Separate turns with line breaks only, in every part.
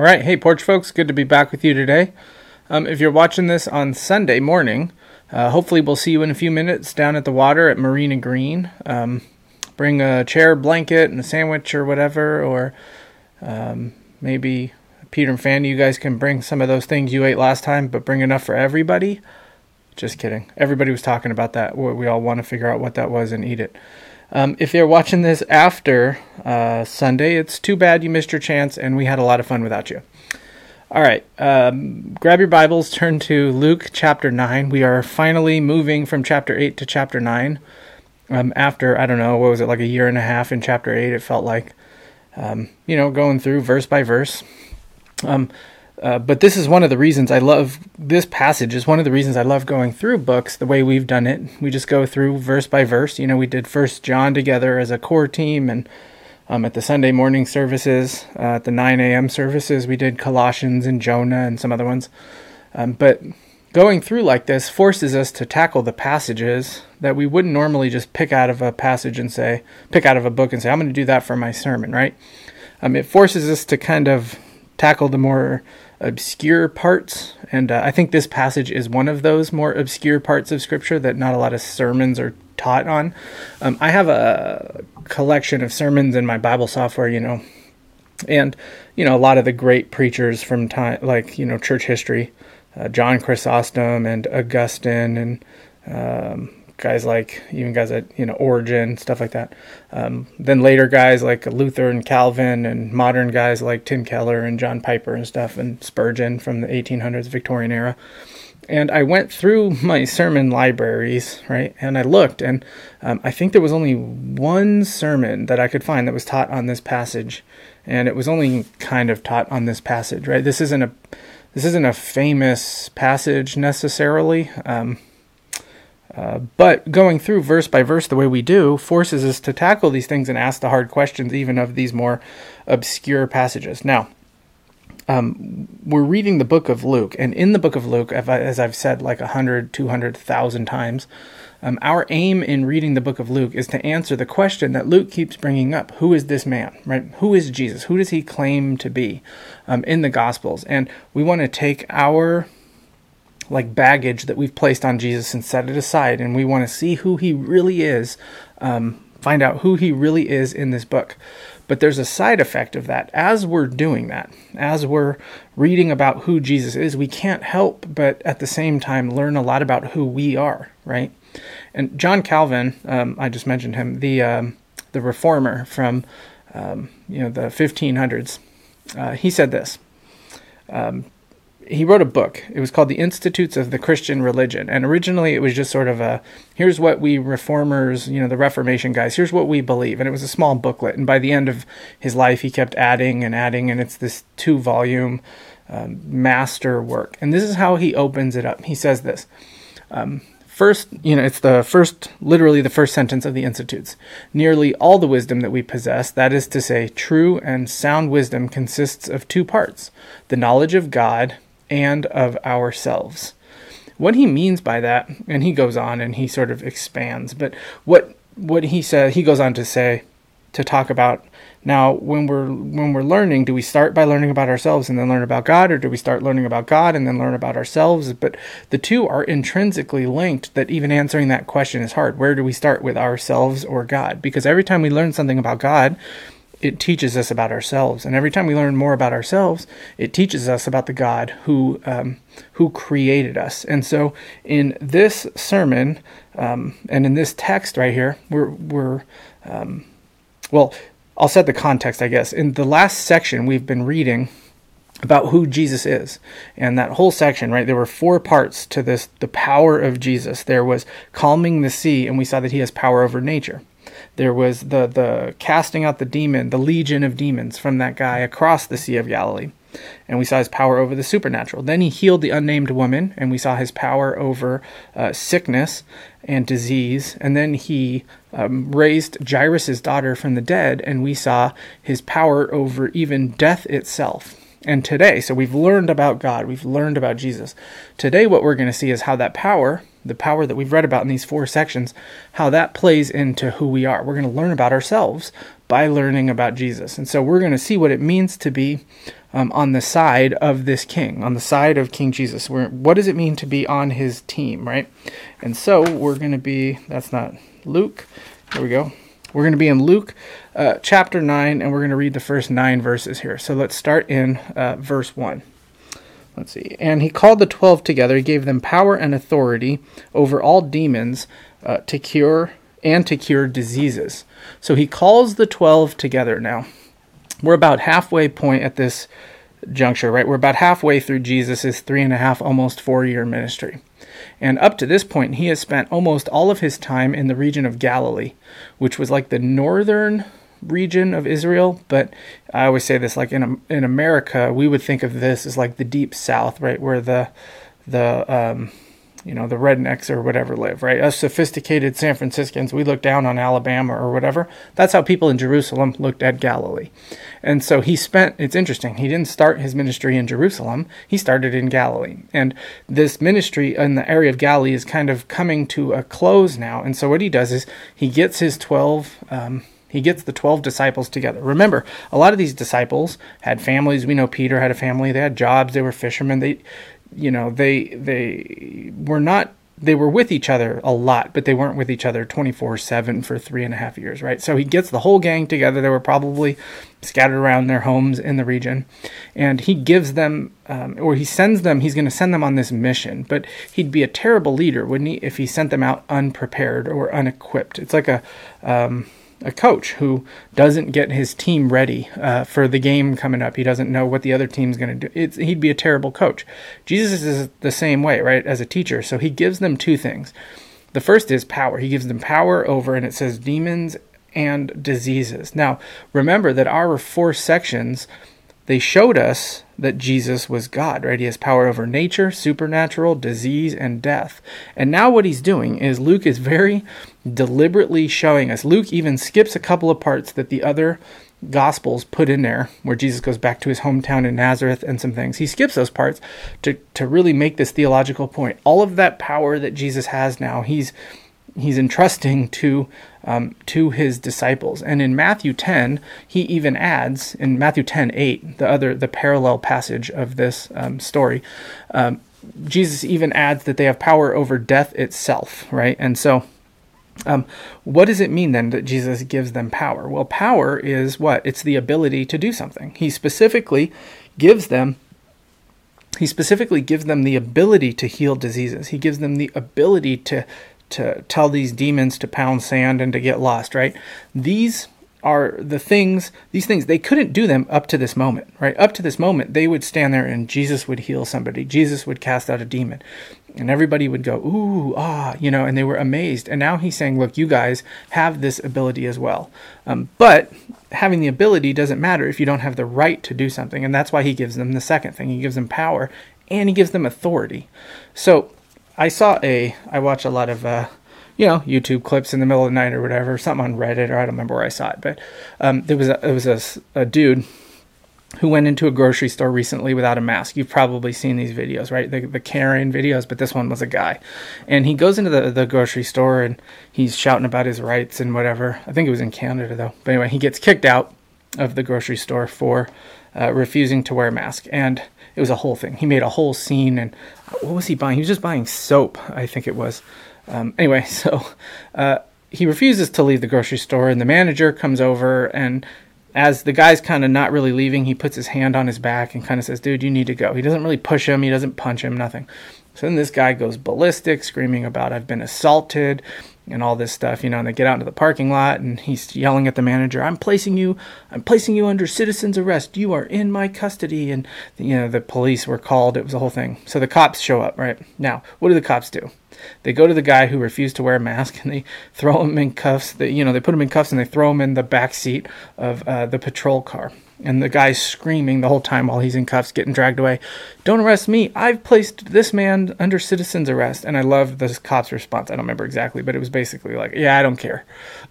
All right, hey, porch folks, good to be back with you today. Um, if you're watching this on Sunday morning, uh, hopefully we'll see you in a few minutes down at the water at Marina Green. Um, bring a chair, blanket, and a sandwich or whatever, or um, maybe Peter and Fanny, you guys can bring some of those things you ate last time, but bring enough for everybody. Just kidding. Everybody was talking about that. We all want to figure out what that was and eat it. Um, if you're watching this after uh, Sunday, it's too bad you missed your chance, and we had a lot of fun without you. All right, um, grab your Bibles, turn to Luke chapter 9. We are finally moving from chapter 8 to chapter 9. Um, after, I don't know, what was it, like a year and a half in chapter 8, it felt like, um, you know, going through verse by verse. Uh, but this is one of the reasons I love this passage. Is one of the reasons I love going through books the way we've done it. We just go through verse by verse. You know, we did First John together as a core team, and um, at the Sunday morning services, uh, at the 9 a.m. services, we did Colossians and Jonah and some other ones. Um, but going through like this forces us to tackle the passages that we wouldn't normally just pick out of a passage and say, pick out of a book and say, I'm going to do that for my sermon, right? Um, it forces us to kind of tackle the more obscure parts. And uh, I think this passage is one of those more obscure parts of Scripture that not a lot of sermons are taught on. Um, I have a collection of sermons in my Bible software, you know, and, you know, a lot of the great preachers from time, like, you know, church history, uh, John Chrysostom and Augustine and, um, guys like even guys at you know Origen stuff like that. Um, then later guys like Luther and Calvin, and modern guys like Tim Keller and John Piper and stuff, and Spurgeon from the 1800s Victorian era. And I went through my sermon libraries, right, and I looked, and um, I think there was only one sermon that I could find that was taught on this passage, and it was only kind of taught on this passage, right. This isn't a this isn't a famous passage necessarily. Um, but going through verse by verse the way we do forces us to tackle these things and ask the hard questions, even of these more obscure passages. Now, um, we're reading the book of Luke, and in the book of Luke, as I've said like 100, 200,000 times, um, our aim in reading the book of Luke is to answer the question that Luke keeps bringing up Who is this man? Right? Who is Jesus? Who does he claim to be um, in the Gospels? And we want to take our like baggage that we've placed on Jesus and set it aside, and we want to see who he really is, um, find out who he really is in this book. But there's a side effect of that. As we're doing that, as we're reading about who Jesus is, we can't help but at the same time learn a lot about who we are, right? And John Calvin, um, I just mentioned him, the um, the reformer from um, you know the 1500s. Uh, he said this. He wrote a book. It was called The Institutes of the Christian Religion. And originally it was just sort of a here's what we reformers, you know, the Reformation guys, here's what we believe. And it was a small booklet. And by the end of his life, he kept adding and adding. And it's this two volume um, master work. And this is how he opens it up. He says this. Um, First, you know, it's the first, literally the first sentence of the Institutes. Nearly all the wisdom that we possess, that is to say, true and sound wisdom, consists of two parts the knowledge of God and of ourselves. What he means by that, and he goes on and he sort of expands, but what what he says, he goes on to say to talk about now when we're when we're learning do we start by learning about ourselves and then learn about god or do we start learning about god and then learn about ourselves? But the two are intrinsically linked that even answering that question is hard. Where do we start with ourselves or god? Because every time we learn something about god it teaches us about ourselves. And every time we learn more about ourselves, it teaches us about the God who um, who created us. And so, in this sermon um, and in this text right here, we're we're um, well. I'll set the context, I guess. In the last section, we've been reading about who Jesus is. And that whole section, right, there were four parts to this the power of Jesus. There was calming the sea, and we saw that he has power over nature. There was the the casting out the demon, the legion of demons from that guy across the Sea of Galilee. And we saw his power over the supernatural. Then he healed the unnamed woman, and we saw his power over uh, sickness and disease. And then he um, raised Jairus' daughter from the dead, and we saw his power over even death itself. And today, so we've learned about God, we've learned about Jesus. Today, what we're going to see is how that power the power that we've read about in these four sections, how that plays into who we are. We're going to learn about ourselves, by learning about Jesus. And so we're going to see what it means to be um, on the side of this king, on the side of King Jesus. We're, what does it mean to be on his team, right? And so we're going to be, that's not Luke. Here we go. We're going to be in Luke uh, chapter 9, and we're going to read the first nine verses here. So let's start in uh, verse 1. Let's see. And he called the twelve together. He gave them power and authority over all demons uh, to cure and to cure diseases. So he calls the twelve together now. We're about halfway point at this juncture, right? We're about halfway through Jesus' three and a half, almost four year ministry. And up to this point, he has spent almost all of his time in the region of Galilee, which was like the northern region of Israel, but I always say this like in in America, we would think of this as like the deep south, right, where the the um, you know the rednecks or whatever live, right? Us sophisticated San Franciscans, we look down on Alabama or whatever. That's how people in Jerusalem looked at Galilee. And so he spent. It's interesting. He didn't start his ministry in Jerusalem. He started in Galilee, and this ministry in the area of Galilee is kind of coming to a close now. And so what he does is he gets his twelve. Um, he gets the 12 disciples together. Remember, a lot of these disciples had families. We know Peter had a family. They had jobs. They were fishermen. They, you know, they they were not they were with each other a lot, but they weren't with each other 24 7 for three and a half years, right? So he gets the whole gang together. They were probably scattered around their homes in the region. And he gives them, um, or he sends them, he's going to send them on this mission. But he'd be a terrible leader, wouldn't he, if he sent them out unprepared or unequipped? It's like a, um, a coach who doesn't get his team ready uh, for the game coming up. He doesn't know what the other team's going to do. It's, he'd be a terrible coach. Jesus is the same way, right, as a teacher. So he gives them two things. The first is power. He gives them power over, and it says demons and diseases. Now, remember that our four sections they showed us that Jesus was God, right? He has power over nature, supernatural, disease, and death. And now what he's doing is Luke is very deliberately showing us. Luke even skips a couple of parts that the other gospels put in there where Jesus goes back to his hometown in Nazareth and some things. He skips those parts to to really make this theological point. All of that power that Jesus has now, he's he's entrusting to um, to his disciples. And in Matthew 10, he even adds in Matthew 10 8, the other the parallel passage of this um, story. Um, Jesus even adds that they have power over death itself, right? And so, um, what does it mean then that Jesus gives them power? Well, power is what? It's the ability to do something. He specifically gives them he specifically gives them the ability to heal diseases. He gives them the ability to to tell these demons to pound sand and to get lost, right? These are the things, these things, they couldn't do them up to this moment, right? Up to this moment, they would stand there and Jesus would heal somebody. Jesus would cast out a demon. And everybody would go, ooh, ah, you know, and they were amazed. And now he's saying, look, you guys have this ability as well. Um, but having the ability doesn't matter if you don't have the right to do something. And that's why he gives them the second thing. He gives them power and he gives them authority. So I saw a. I watch a lot of, uh, you know, YouTube clips in the middle of the night or whatever, something on Reddit or I don't remember where I saw it, but um, there was a, was a, a dude who went into a grocery store recently without a mask. You've probably seen these videos, right? The, the Karen videos, but this one was a guy. And he goes into the, the grocery store and he's shouting about his rights and whatever. I think it was in Canada though. But anyway, he gets kicked out of the grocery store for uh, refusing to wear a mask. And it was a whole thing. He made a whole scene, and what was he buying? He was just buying soap, I think it was. Um, anyway, so uh, he refuses to leave the grocery store, and the manager comes over, and as the guy's kind of not really leaving, he puts his hand on his back and kind of says, "Dude, you need to go." He doesn't really push him. He doesn't punch him. Nothing. So then this guy goes ballistic, screaming about I've been assaulted and all this stuff, you know, and they get out into the parking lot and he's yelling at the manager, I'm placing you I'm placing you under citizen's arrest. You are in my custody and you know, the police were called. It was a whole thing. So the cops show up, right? Now, what do the cops do? They go to the guy who refused to wear a mask and they throw him in cuffs. They, you know, they put him in cuffs and they throw him in the back seat of uh, the patrol car. And the guy's screaming the whole time while he's in cuffs getting dragged away. Don't arrest me. I've placed this man under citizen's arrest. And i love the cop's response. I don't remember exactly but it was basically like yeah i don't care.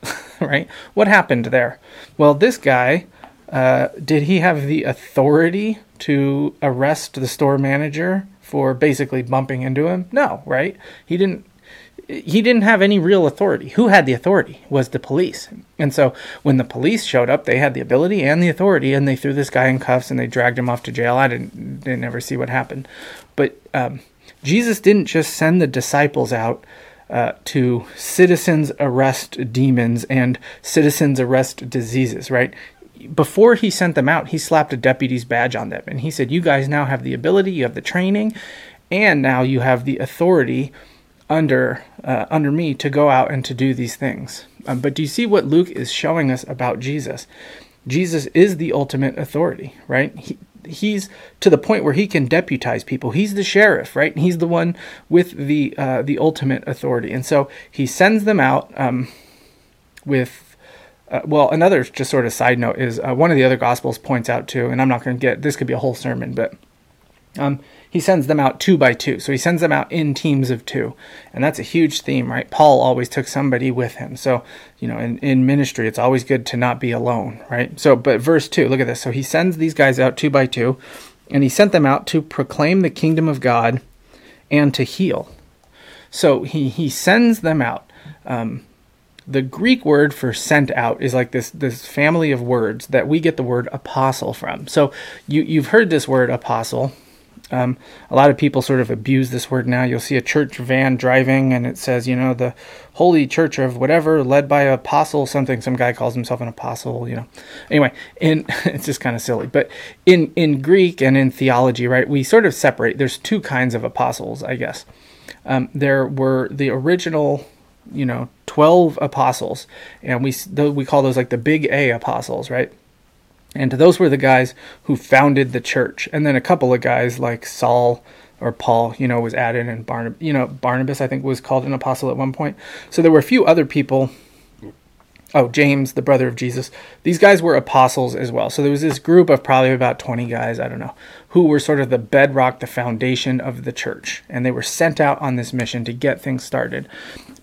Right? What happened there? Well this guy uh, did he have the authority to arrest the store manager for basically bumping into him no right he didn't he didn't have any real authority. Who had the authority was the police. And so when the police showed up, they had the ability and the authority, and they threw this guy in cuffs and they dragged him off to jail. I didn't didn't ever see what happened, but um, Jesus didn't just send the disciples out. Uh, to citizens arrest demons and citizens arrest diseases, right? Before he sent them out, he slapped a deputy's badge on them and he said, You guys now have the ability, you have the training, and now you have the authority under uh, under me to go out and to do these things. Um, but do you see what Luke is showing us about Jesus? Jesus is the ultimate authority, right? He, he's to the point where he can deputize people. He's the sheriff, right? He's the one with the uh, the ultimate authority, and so he sends them out um, with. Uh, well, another just sort of side note is uh, one of the other gospels points out too, and I'm not going to get this could be a whole sermon, but um, he sends them out two by two. So he sends them out in teams of two. And that's a huge theme, right? Paul always took somebody with him. So, you know, in, in ministry, it's always good to not be alone, right? So, but verse two, look at this. So he sends these guys out two by two, and he sent them out to proclaim the kingdom of God and to heal. So he, he sends them out. Um, the Greek word for sent out is like this this family of words that we get the word apostle from. So you you've heard this word apostle um, a lot of people sort of abuse this word now. You'll see a church van driving and it says, you know, the Holy Church of whatever, led by apostle something. Some guy calls himself an apostle, you know. Anyway, in it's just kind of silly. But in in Greek and in theology, right, we sort of separate. There's two kinds of apostles, I guess. Um, there were the original, you know, twelve apostles, and we we call those like the big A apostles, right? And those were the guys who founded the church. And then a couple of guys like Saul or Paul, you know, was added and Barnabas, you know, Barnabas I think was called an apostle at one point. So there were a few other people oh, James, the brother of Jesus. These guys were apostles as well. So there was this group of probably about 20 guys, I don't know, who were sort of the bedrock, the foundation of the church. And they were sent out on this mission to get things started.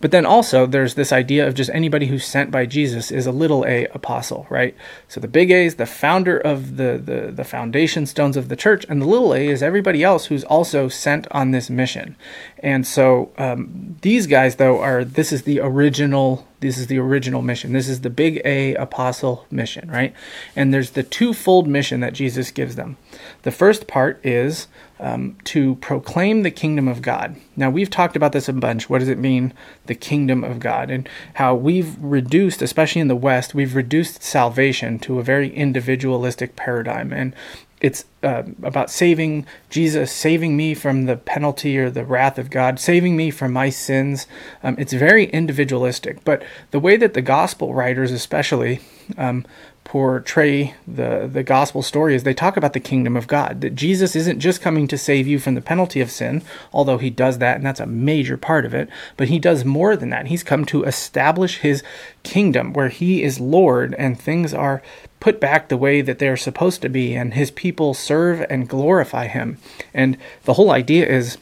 But then also there's this idea of just anybody who's sent by Jesus is a little a apostle, right? So the big A is the founder of the, the, the foundation stones of the church, and the little a is everybody else who's also sent on this mission. And so um, these guys, though, are this is the original this is the original mission. This is the big A apostle mission, right? And there's the twofold mission that Jesus gives them. The first part is um, to proclaim the kingdom of God. Now, we've talked about this a bunch. What does it mean, the kingdom of God? And how we've reduced, especially in the West, we've reduced salvation to a very individualistic paradigm. And it's uh, about saving Jesus, saving me from the penalty or the wrath of God, saving me from my sins. Um, it's very individualistic. But the way that the gospel writers, especially, um, portray the, the gospel story is they talk about the kingdom of God. That Jesus isn't just coming to save you from the penalty of sin, although he does that, and that's a major part of it, but he does more than that. He's come to establish his kingdom where he is Lord and things are put back the way that they're supposed to be, and his people serve and glorify him. And the whole idea is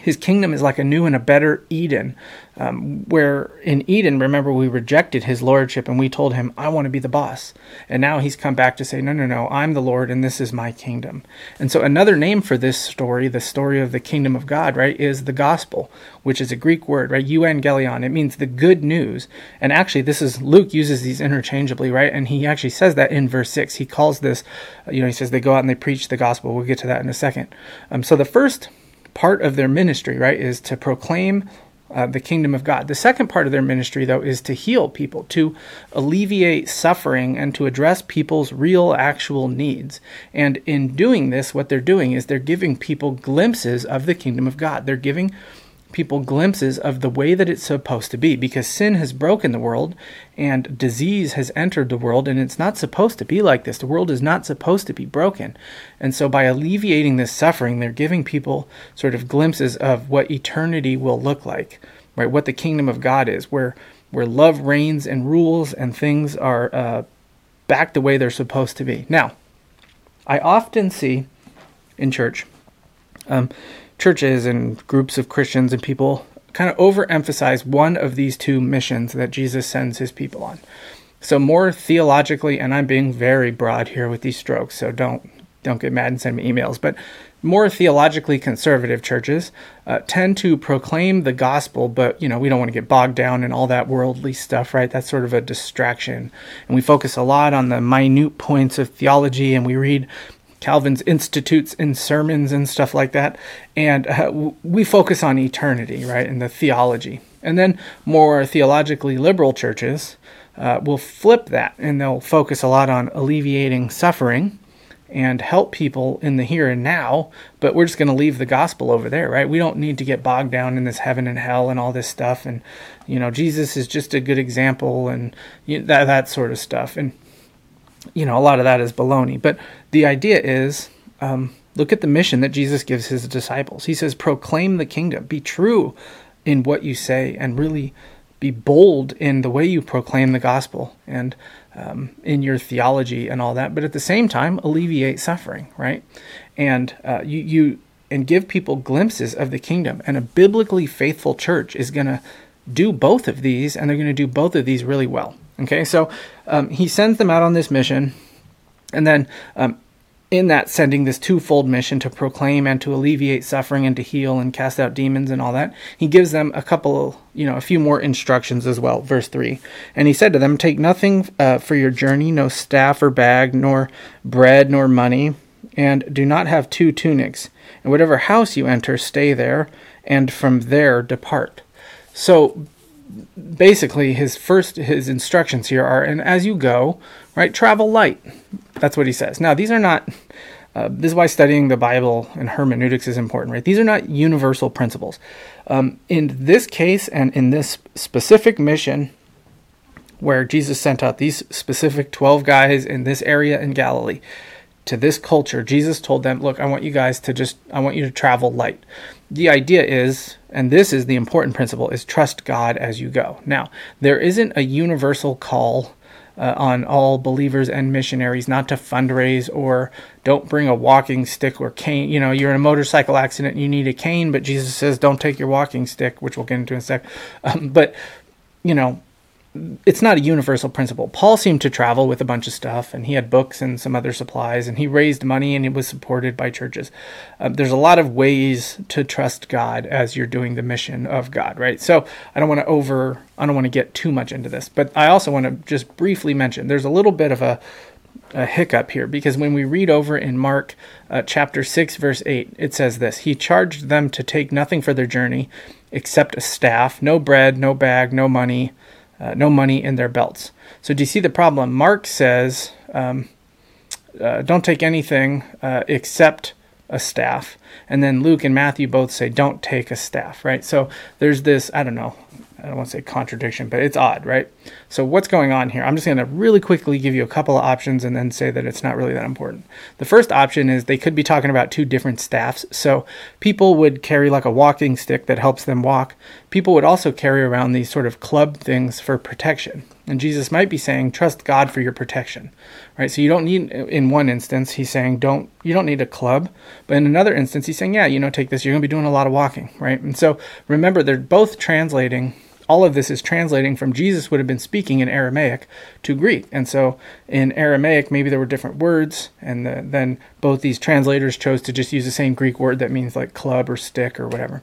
his kingdom is like a new and a better Eden, um, where in Eden, remember, we rejected his lordship and we told him, I want to be the boss. And now he's come back to say, No, no, no, I'm the Lord and this is my kingdom. And so, another name for this story, the story of the kingdom of God, right, is the gospel, which is a Greek word, right? Euangelion. It means the good news. And actually, this is Luke uses these interchangeably, right? And he actually says that in verse 6. He calls this, you know, he says they go out and they preach the gospel. We'll get to that in a second. Um, so, the first part of their ministry, right, is to proclaim uh, the kingdom of God. The second part of their ministry, though, is to heal people, to alleviate suffering, and to address people's real, actual needs. And in doing this, what they're doing is they're giving people glimpses of the kingdom of God. They're giving people glimpses of the way that it's supposed to be because sin has broken the world and disease has entered the world and it's not supposed to be like this. The world is not supposed to be broken. And so by alleviating this suffering, they're giving people sort of glimpses of what eternity will look like, right? What the kingdom of God is, where where love reigns and rules and things are uh, back the way they're supposed to be. Now, I often see in church um, churches and groups of Christians and people kind of overemphasize one of these two missions that Jesus sends his people on. So more theologically, and I'm being very broad here with these strokes, so don't don't get mad and send me emails. But more theologically conservative churches uh, tend to proclaim the gospel, but you know we don't want to get bogged down in all that worldly stuff, right? That's sort of a distraction, and we focus a lot on the minute points of theology, and we read Calvin's Institutes and sermons and stuff like that, and uh, we focus on eternity, right, and the theology. And then more theologically liberal churches uh, will flip that, and they'll focus a lot on alleviating suffering and help people in the here and now, but we're just going to leave the gospel over there, right? We don't need to get bogged down in this heaven and hell and all this stuff. And, you know, Jesus is just a good example and you know, that, that sort of stuff. And, you know, a lot of that is baloney. But the idea is um, look at the mission that Jesus gives his disciples. He says, proclaim the kingdom, be true in what you say, and really be bold in the way you proclaim the gospel and um, in your theology and all that. But at the same time, alleviate suffering, right? And uh, you, you and give people glimpses of the kingdom. And a biblically faithful church is going to do both of these, and they're going to do both of these really well. Okay, so um, he sends them out on this mission, and then um, in that sending this twofold mission to proclaim and to alleviate suffering and to heal and cast out demons and all that, he gives them a couple, you know, a few more instructions as well. Verse 3 And he said to them, Take nothing uh, for your journey, no staff or bag, nor bread, nor money, and do not have two tunics. And whatever house you enter, stay there, and from there depart. So basically his first his instructions here are and as you go right travel light. That's what he says. Now these are not uh, this is why studying the bible and hermeneutics is important right? These are not universal principles. Um, in this case and in this specific mission where jesus sent out these specific 12 guys in this area in galilee to this culture, Jesus told them, Look, I want you guys to just, I want you to travel light. The idea is, and this is the important principle, is trust God as you go. Now, there isn't a universal call uh, on all believers and missionaries not to fundraise or don't bring a walking stick or cane. You know, you're in a motorcycle accident you need a cane, but Jesus says don't take your walking stick, which we'll get into in a sec. Um, but, you know, it's not a universal principle. Paul seemed to travel with a bunch of stuff, and he had books and some other supplies, and he raised money and it was supported by churches. Um, there's a lot of ways to trust God as you're doing the mission of God, right? So I don't want to over, I don't want to get too much into this, but I also want to just briefly mention there's a little bit of a a hiccup here because when we read over in Mark uh, chapter 6, verse 8, it says this He charged them to take nothing for their journey except a staff, no bread, no bag, no money, uh, no money in their belts. So, do you see the problem? Mark says, um, uh, don't take anything uh, except a staff. And then Luke and Matthew both say, don't take a staff, right? So, there's this, I don't know, I don't want to say contradiction, but it's odd, right? So, what's going on here? I'm just going to really quickly give you a couple of options and then say that it's not really that important. The first option is they could be talking about two different staffs. So, people would carry like a walking stick that helps them walk. People would also carry around these sort of club things for protection. And Jesus might be saying, trust God for your protection, right? So, you don't need, in one instance, he's saying, don't, you don't need a club. But in another instance, he's saying, yeah, you know, take this, you're going to be doing a lot of walking, right? And so, remember, they're both translating all of this is translating from Jesus would have been speaking in Aramaic to Greek. And so in Aramaic, maybe there were different words, and the, then both these translators chose to just use the same Greek word that means like club or stick or whatever.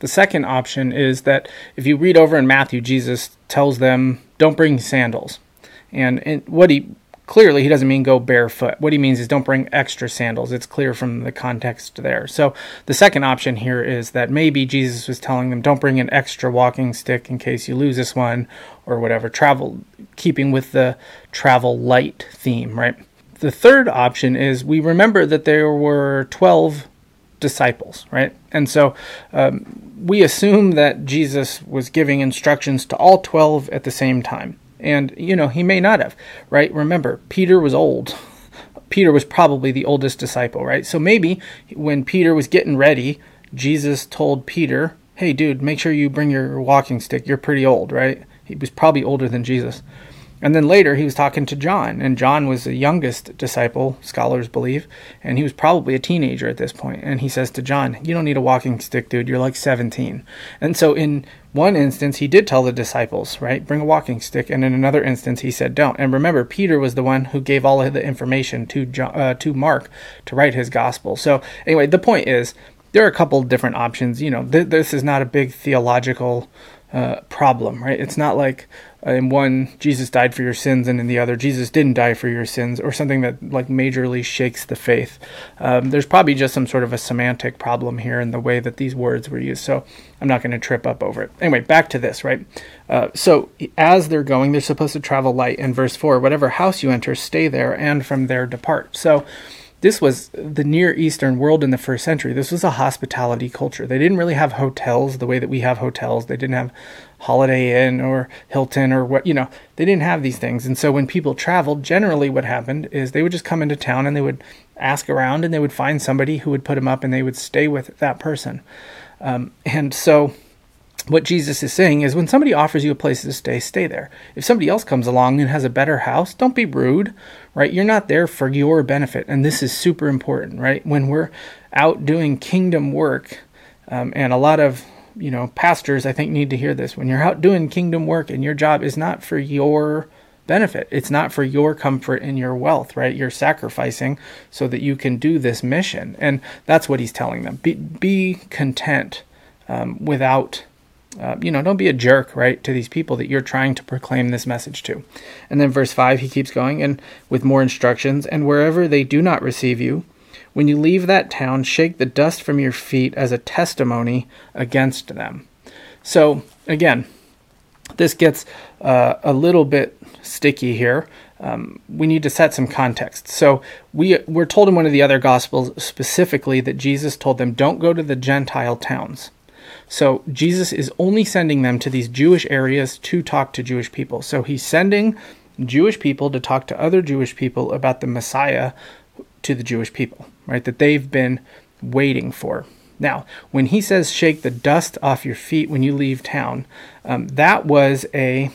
The second option is that if you read over in Matthew, Jesus tells them, don't bring sandals. And, what he clearly he doesn't mean go barefoot. What he means is don't bring extra sandals. It's clear from the context there. So the second option here is that maybe Jesus was telling them don't bring an extra walking stick in case you lose this one or whatever. Travel keeping with the travel light theme, right? The third option is we remember that there were 12 disciples, right? And so um, we assume that Jesus was giving instructions to all 12 at the same time. And, you know, he may not have, right? Remember, Peter was old. Peter was probably the oldest disciple, right? So maybe when Peter was getting ready, Jesus told Peter, hey, dude, make sure you bring your walking stick. You're pretty old, right? He was probably older than Jesus. And then later he was talking to John, and John was the youngest disciple, scholars believe, and he was probably a teenager at this point. And he says to John, You don't need a walking stick, dude. You're like 17. And so in one instance, he did tell the disciples, right, bring a walking stick. And in another instance, he said, don't. And remember, Peter was the one who gave all of the information to, John, uh, to Mark to write his gospel. So, anyway, the point is, there are a couple different options. You know, th- this is not a big theological uh, problem, right? It's not like in one Jesus died for your sins, and in the other Jesus didn't die for your sins, or something that like majorly shakes the faith. Um, there's probably just some sort of a semantic problem here in the way that these words were used. So I'm not going to trip up over it. Anyway, back to this, right? Uh, so as they're going, they're supposed to travel light. In verse four, whatever house you enter, stay there, and from there depart. So this was the Near Eastern world in the first century. This was a hospitality culture. They didn't really have hotels the way that we have hotels. They didn't have Holiday Inn or Hilton or what, you know, they didn't have these things. And so when people traveled, generally what happened is they would just come into town and they would ask around and they would find somebody who would put them up and they would stay with that person. Um, and so what Jesus is saying is when somebody offers you a place to stay, stay there. If somebody else comes along and has a better house, don't be rude, right? You're not there for your benefit. And this is super important, right? When we're out doing kingdom work, um, and a lot of you know pastors I think need to hear this. When you're out doing kingdom work and your job is not for your benefit. It's not for your comfort and your wealth, right? You're sacrificing so that you can do this mission. And that's what he's telling them. Be, be content um, without uh, you know, don't be a jerk, right, to these people that you're trying to proclaim this message to. And then verse 5, he keeps going and with more instructions, and wherever they do not receive you, when you leave that town, shake the dust from your feet as a testimony against them. So, again, this gets uh, a little bit sticky here. Um, we need to set some context. So we we're told in one of the other gospels specifically that Jesus told them, "Don't go to the Gentile towns." So Jesus is only sending them to these Jewish areas to talk to Jewish people. So he's sending Jewish people to talk to other Jewish people about the Messiah to the Jewish people, right? That they've been waiting for. Now, when he says shake the dust off your feet when you leave town, um, that was a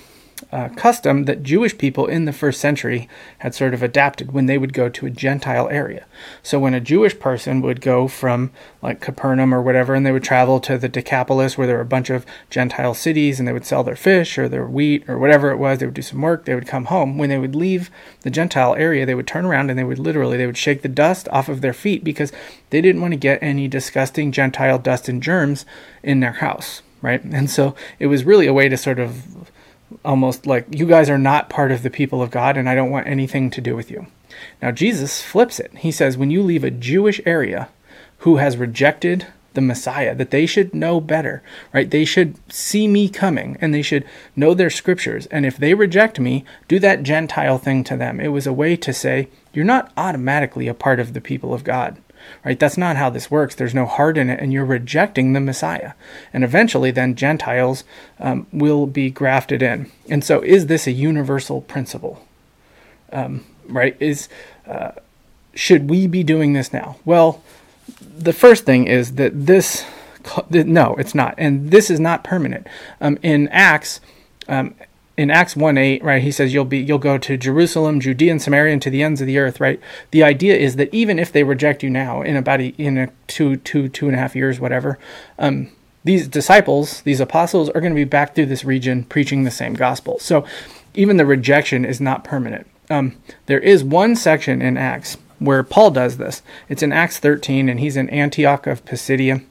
uh, custom that Jewish people in the first century had sort of adapted when they would go to a Gentile area. So when a Jewish person would go from like Capernaum or whatever, and they would travel to the Decapolis where there were a bunch of Gentile cities and they would sell their fish or their wheat or whatever it was, they would do some work, they would come home. When they would leave the Gentile area, they would turn around and they would literally, they would shake the dust off of their feet because they didn't want to get any disgusting Gentile dust and germs in their house right? And so it was really a way to sort of almost like you guys are not part of the people of God and I don't want anything to do with you. Now Jesus flips it. He says when you leave a Jewish area who has rejected the Messiah, that they should know better, right? They should see me coming and they should know their scriptures. And if they reject me, do that Gentile thing to them. It was a way to say, you're not automatically a part of the people of God right? That's not how this works. There's no heart in it, and you're rejecting the Messiah. And eventually, then Gentiles um, will be grafted in. And so, is this a universal principle? Um, right? Is uh, should we be doing this now? Well, the first thing is that this. No, it's not, and this is not permanent. Um, in Acts, um, in Acts 1 8, right, he says you'll be you'll go to Jerusalem, Judea and Samaria and to the ends of the earth, right? The idea is that even if they reject you now in about a, in a two, two, two and a half years, whatever, um, these disciples, these apostles are going to be back through this region preaching the same gospel. So even the rejection is not permanent. Um, there is one section in Acts where Paul does this. It's in Acts 13, and he's in Antioch of Pisidia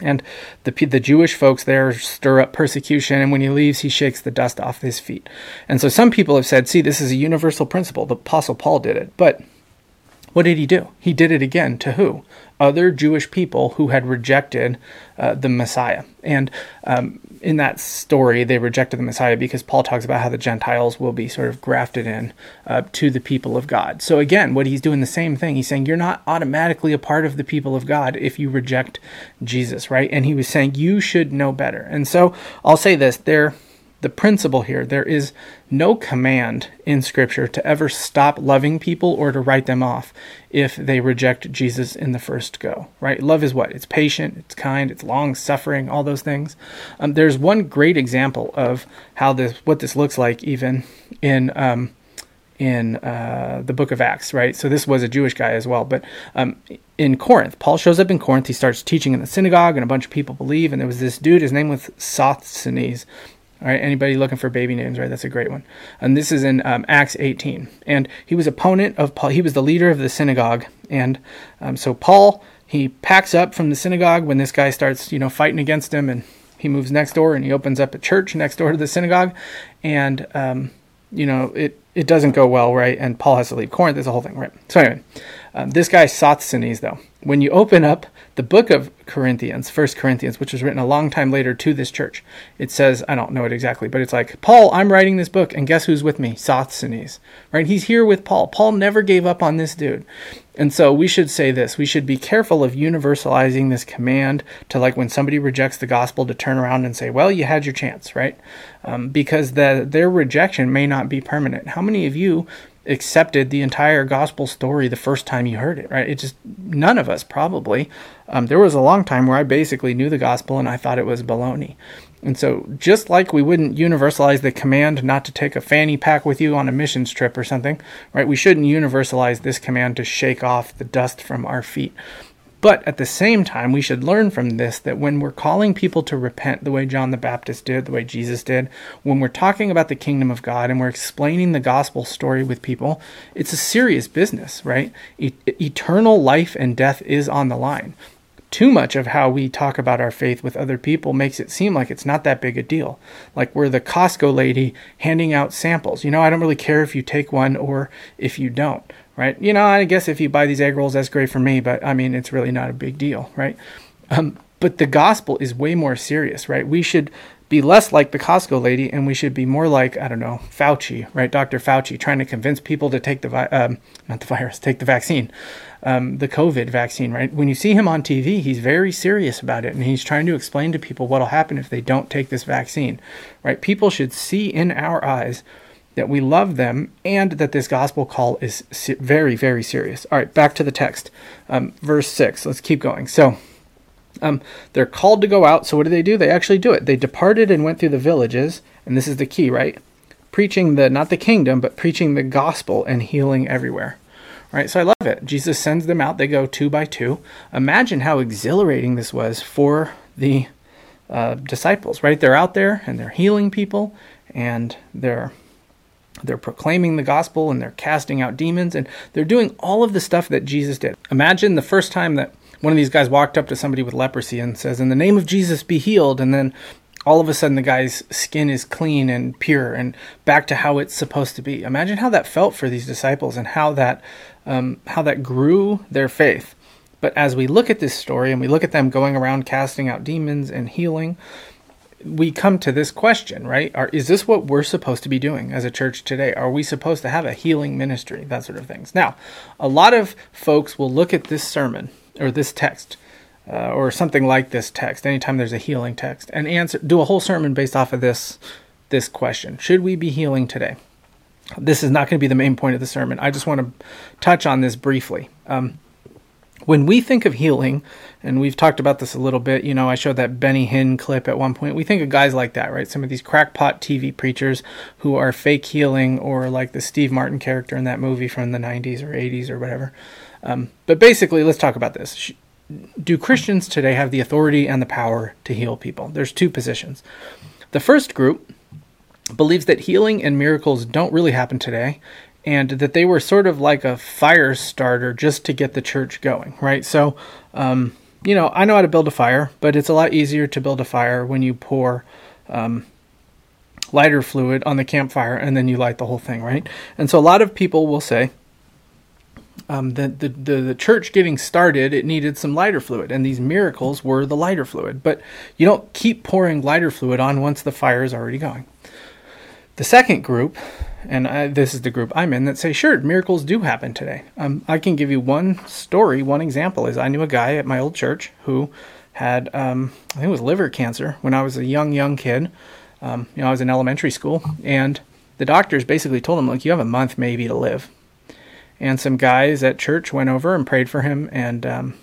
and the, the Jewish folks there stir up persecution, and when he leaves, he shakes the dust off his feet. And so some people have said, see, this is a universal principle. The Apostle Paul did it. But what did he do? He did it again to who? Other Jewish people who had rejected uh, the Messiah. And um, in that story, they rejected the Messiah because Paul talks about how the Gentiles will be sort of grafted in uh, to the people of God. So again, what he's doing the same thing. He's saying you're not automatically a part of the people of God if you reject Jesus, right? And he was saying you should know better. And so I'll say this: there the principle here there is no command in Scripture to ever stop loving people or to write them off if they reject Jesus in the first go, right? Love is what? It's patient, it's kind, it's long suffering, all those things. Um, there's one great example of how this, what this looks like, even in um, in uh, the book of Acts, right? So this was a Jewish guy as well. But um, in Corinth, Paul shows up in Corinth. He starts teaching in the synagogue, and a bunch of people believe. And there was this dude. His name was Sosthenes. All right, anybody looking for baby names, right? That's a great one. And this is in um, Acts 18. And he was opponent of Paul. He was the leader of the synagogue. And um, so Paul, he packs up from the synagogue when this guy starts, you know, fighting against him. And he moves next door and he opens up a church next door to the synagogue. And, um, you know, it, it doesn't go well, right? And Paul has to leave Corinth. There's a whole thing, right? So anyway, um, this guy Sosthenes, though, when you open up the book of Corinthians, First Corinthians, which was written a long time later to this church, it says, I don't know it exactly, but it's like, Paul, I'm writing this book, and guess who's with me? Sosthenes, right? He's here with Paul. Paul never gave up on this dude. And so we should say this we should be careful of universalizing this command to, like, when somebody rejects the gospel, to turn around and say, well, you had your chance, right? Um, because the, their rejection may not be permanent. How many of you accepted the entire gospel story the first time you heard it, right? It just, none of us probably. Um, there was a long time where I basically knew the gospel and I thought it was baloney. And so, just like we wouldn't universalize the command not to take a fanny pack with you on a missions trip or something, right? We shouldn't universalize this command to shake off the dust from our feet. But at the same time, we should learn from this that when we're calling people to repent the way John the Baptist did, the way Jesus did, when we're talking about the kingdom of God and we're explaining the gospel story with people, it's a serious business, right? E- eternal life and death is on the line. Too much of how we talk about our faith with other people makes it seem like it's not that big a deal. Like we're the Costco lady handing out samples. You know, I don't really care if you take one or if you don't right? You know, I guess if you buy these egg rolls, that's great for me, but I mean, it's really not a big deal, right? Um, but the gospel is way more serious, right? We should be less like the Costco lady, and we should be more like I don't know Fauci, right? Dr. Fauci, trying to convince people to take the vi- um, not the virus, take the vaccine, um, the COVID vaccine, right? When you see him on TV, he's very serious about it, and he's trying to explain to people what'll happen if they don't take this vaccine, right? People should see in our eyes that we love them, and that this gospel call is very, very serious. All right, back to the text. Um, verse 6. Let's keep going. So, um, they're called to go out. So, what do they do? They actually do it. They departed and went through the villages, and this is the key, right? Preaching the, not the kingdom, but preaching the gospel and healing everywhere. Right, so I love it. Jesus sends them out. They go two by two. Imagine how exhilarating this was for the uh, disciples, right? They're out there and they're healing people and they're they're proclaiming the gospel and they're casting out demons and they're doing all of the stuff that Jesus did. Imagine the first time that one of these guys walked up to somebody with leprosy and says, In the name of Jesus, be healed. And then all of a sudden the guy's skin is clean and pure and back to how it's supposed to be. Imagine how that felt for these disciples and how that um, how that grew their faith. But as we look at this story and we look at them going around casting out demons and healing, we come to this question, right? Are, is this what we're supposed to be doing as a church today? Are we supposed to have a healing ministry? That sort of things. Now, a lot of folks will look at this sermon or this text uh, or something like this text anytime there's a healing text and answer do a whole sermon based off of this this question should we be healing today this is not going to be the main point of the sermon i just want to touch on this briefly um, when we think of healing, and we've talked about this a little bit, you know, I showed that Benny Hinn clip at one point. We think of guys like that, right? Some of these crackpot TV preachers who are fake healing, or like the Steve Martin character in that movie from the 90s or 80s or whatever. Um, but basically, let's talk about this. Do Christians today have the authority and the power to heal people? There's two positions. The first group believes that healing and miracles don't really happen today and that they were sort of like a fire starter just to get the church going, right? So, um, you know, I know how to build a fire, but it's a lot easier to build a fire when you pour um, lighter fluid on the campfire and then you light the whole thing, right? And so a lot of people will say, um, the, the, the, the church getting started, it needed some lighter fluid, and these miracles were the lighter fluid. But you don't keep pouring lighter fluid on once the fire is already going. The second group and I, this is the group I'm in that say, sure, miracles do happen today. Um, I can give you one story. One example is I knew a guy at my old church who had, um, I think it was liver cancer when I was a young, young kid. Um, you know, I was in elementary school, and the doctors basically told him, like, you have a month maybe to live. And some guys at church went over and prayed for him, and um,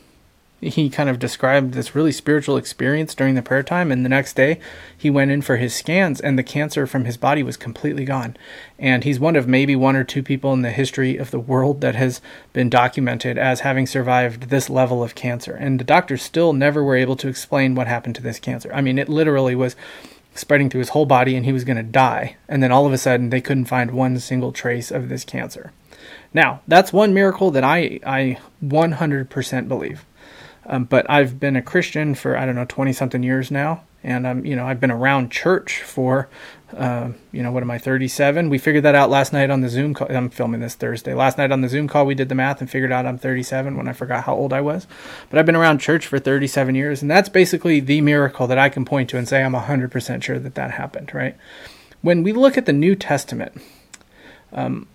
he kind of described this really spiritual experience during the prayer time. And the next day, he went in for his scans, and the cancer from his body was completely gone. And he's one of maybe one or two people in the history of the world that has been documented as having survived this level of cancer. And the doctors still never were able to explain what happened to this cancer. I mean, it literally was spreading through his whole body, and he was going to die. And then all of a sudden, they couldn't find one single trace of this cancer. Now, that's one miracle that I, I 100% believe. Um, but I've been a Christian for I don't know twenty something years now, and I'm you know I've been around church for uh, you know what am I 37? We figured that out last night on the Zoom call. I'm filming this Thursday. Last night on the Zoom call, we did the math and figured out I'm 37 when I forgot how old I was. But I've been around church for 37 years, and that's basically the miracle that I can point to and say I'm 100% sure that that happened. Right? When we look at the New Testament. Um,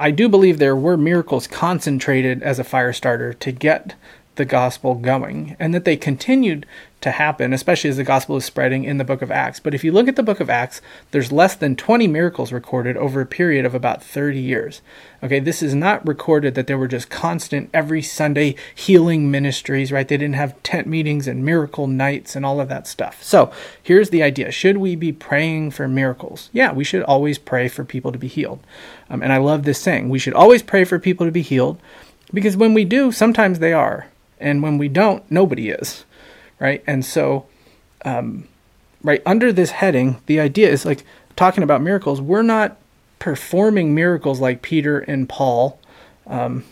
I do believe there were miracles concentrated as a fire starter to get the gospel going and that they continued to happen, especially as the gospel is spreading in the book of Acts. But if you look at the book of Acts, there's less than 20 miracles recorded over a period of about 30 years. Okay, this is not recorded that there were just constant every Sunday healing ministries, right? They didn't have tent meetings and miracle nights and all of that stuff. So here's the idea Should we be praying for miracles? Yeah, we should always pray for people to be healed. Um, and I love this saying we should always pray for people to be healed because when we do, sometimes they are and when we don't, nobody is, right? And so, um, right under this heading, the idea is like talking about miracles. We're not performing miracles like Peter and Paul, um,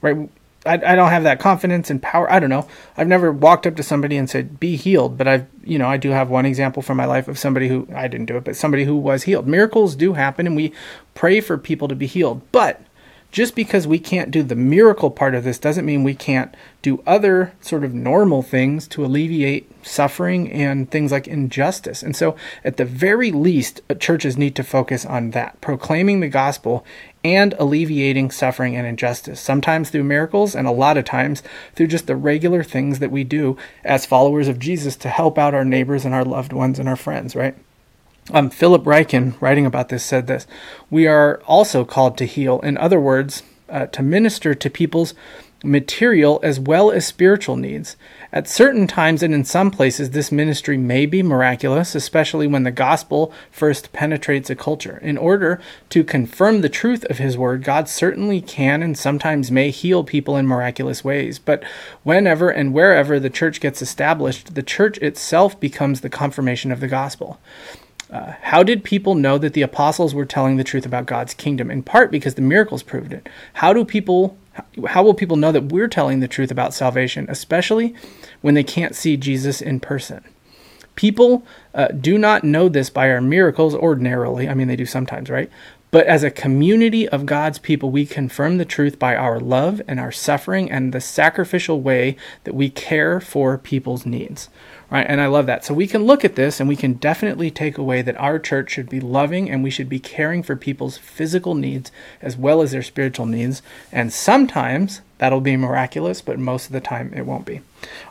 right? I, I don't have that confidence and power. I don't know. I've never walked up to somebody and said, be healed. But I've, you know, I do have one example from my life of somebody who, I didn't do it, but somebody who was healed. Miracles do happen and we pray for people to be healed. But just because we can't do the miracle part of this doesn't mean we can't do other sort of normal things to alleviate suffering and things like injustice. And so, at the very least, uh, churches need to focus on that proclaiming the gospel and alleviating suffering and injustice, sometimes through miracles, and a lot of times through just the regular things that we do as followers of Jesus to help out our neighbors and our loved ones and our friends, right? Um, Philip Ryken, writing about this, said this We are also called to heal. In other words, uh, to minister to people's material as well as spiritual needs. At certain times and in some places, this ministry may be miraculous, especially when the gospel first penetrates a culture. In order to confirm the truth of his word, God certainly can and sometimes may heal people in miraculous ways. But whenever and wherever the church gets established, the church itself becomes the confirmation of the gospel. Uh, how did people know that the apostles were telling the truth about God's kingdom? In part because the miracles proved it. How do people how will people know that we're telling the truth about salvation, especially when they can't see Jesus in person? People uh, do not know this by our miracles ordinarily. I mean, they do sometimes, right? But as a community of God's people, we confirm the truth by our love and our suffering and the sacrificial way that we care for people's needs. Right? And I love that. So we can look at this and we can definitely take away that our church should be loving and we should be caring for people's physical needs as well as their spiritual needs. And sometimes that'll be miraculous, but most of the time it won't be.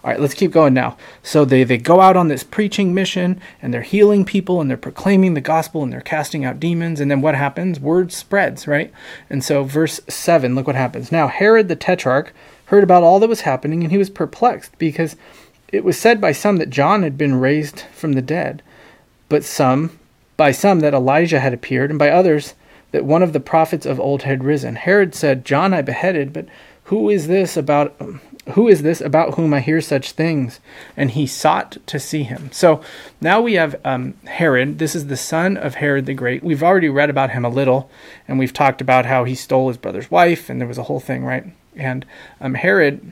All right, let's keep going now. So they, they go out on this preaching mission and they're healing people and they're proclaiming the gospel and they're casting out demons. And then what happens? Word spreads, right? And so, verse 7, look what happens. Now, Herod the Tetrarch heard about all that was happening and he was perplexed because it was said by some that John had been raised from the dead, but some, by some that Elijah had appeared, and by others that one of the prophets of old had risen. Herod said, John I beheaded, but who is this about who is this about whom I hear such things? And he sought to see him. So now we have um, Herod. This is the son of Herod the Great. We've already read about him a little, and we've talked about how he stole his brother's wife, and there was a whole thing, right? And um, Herod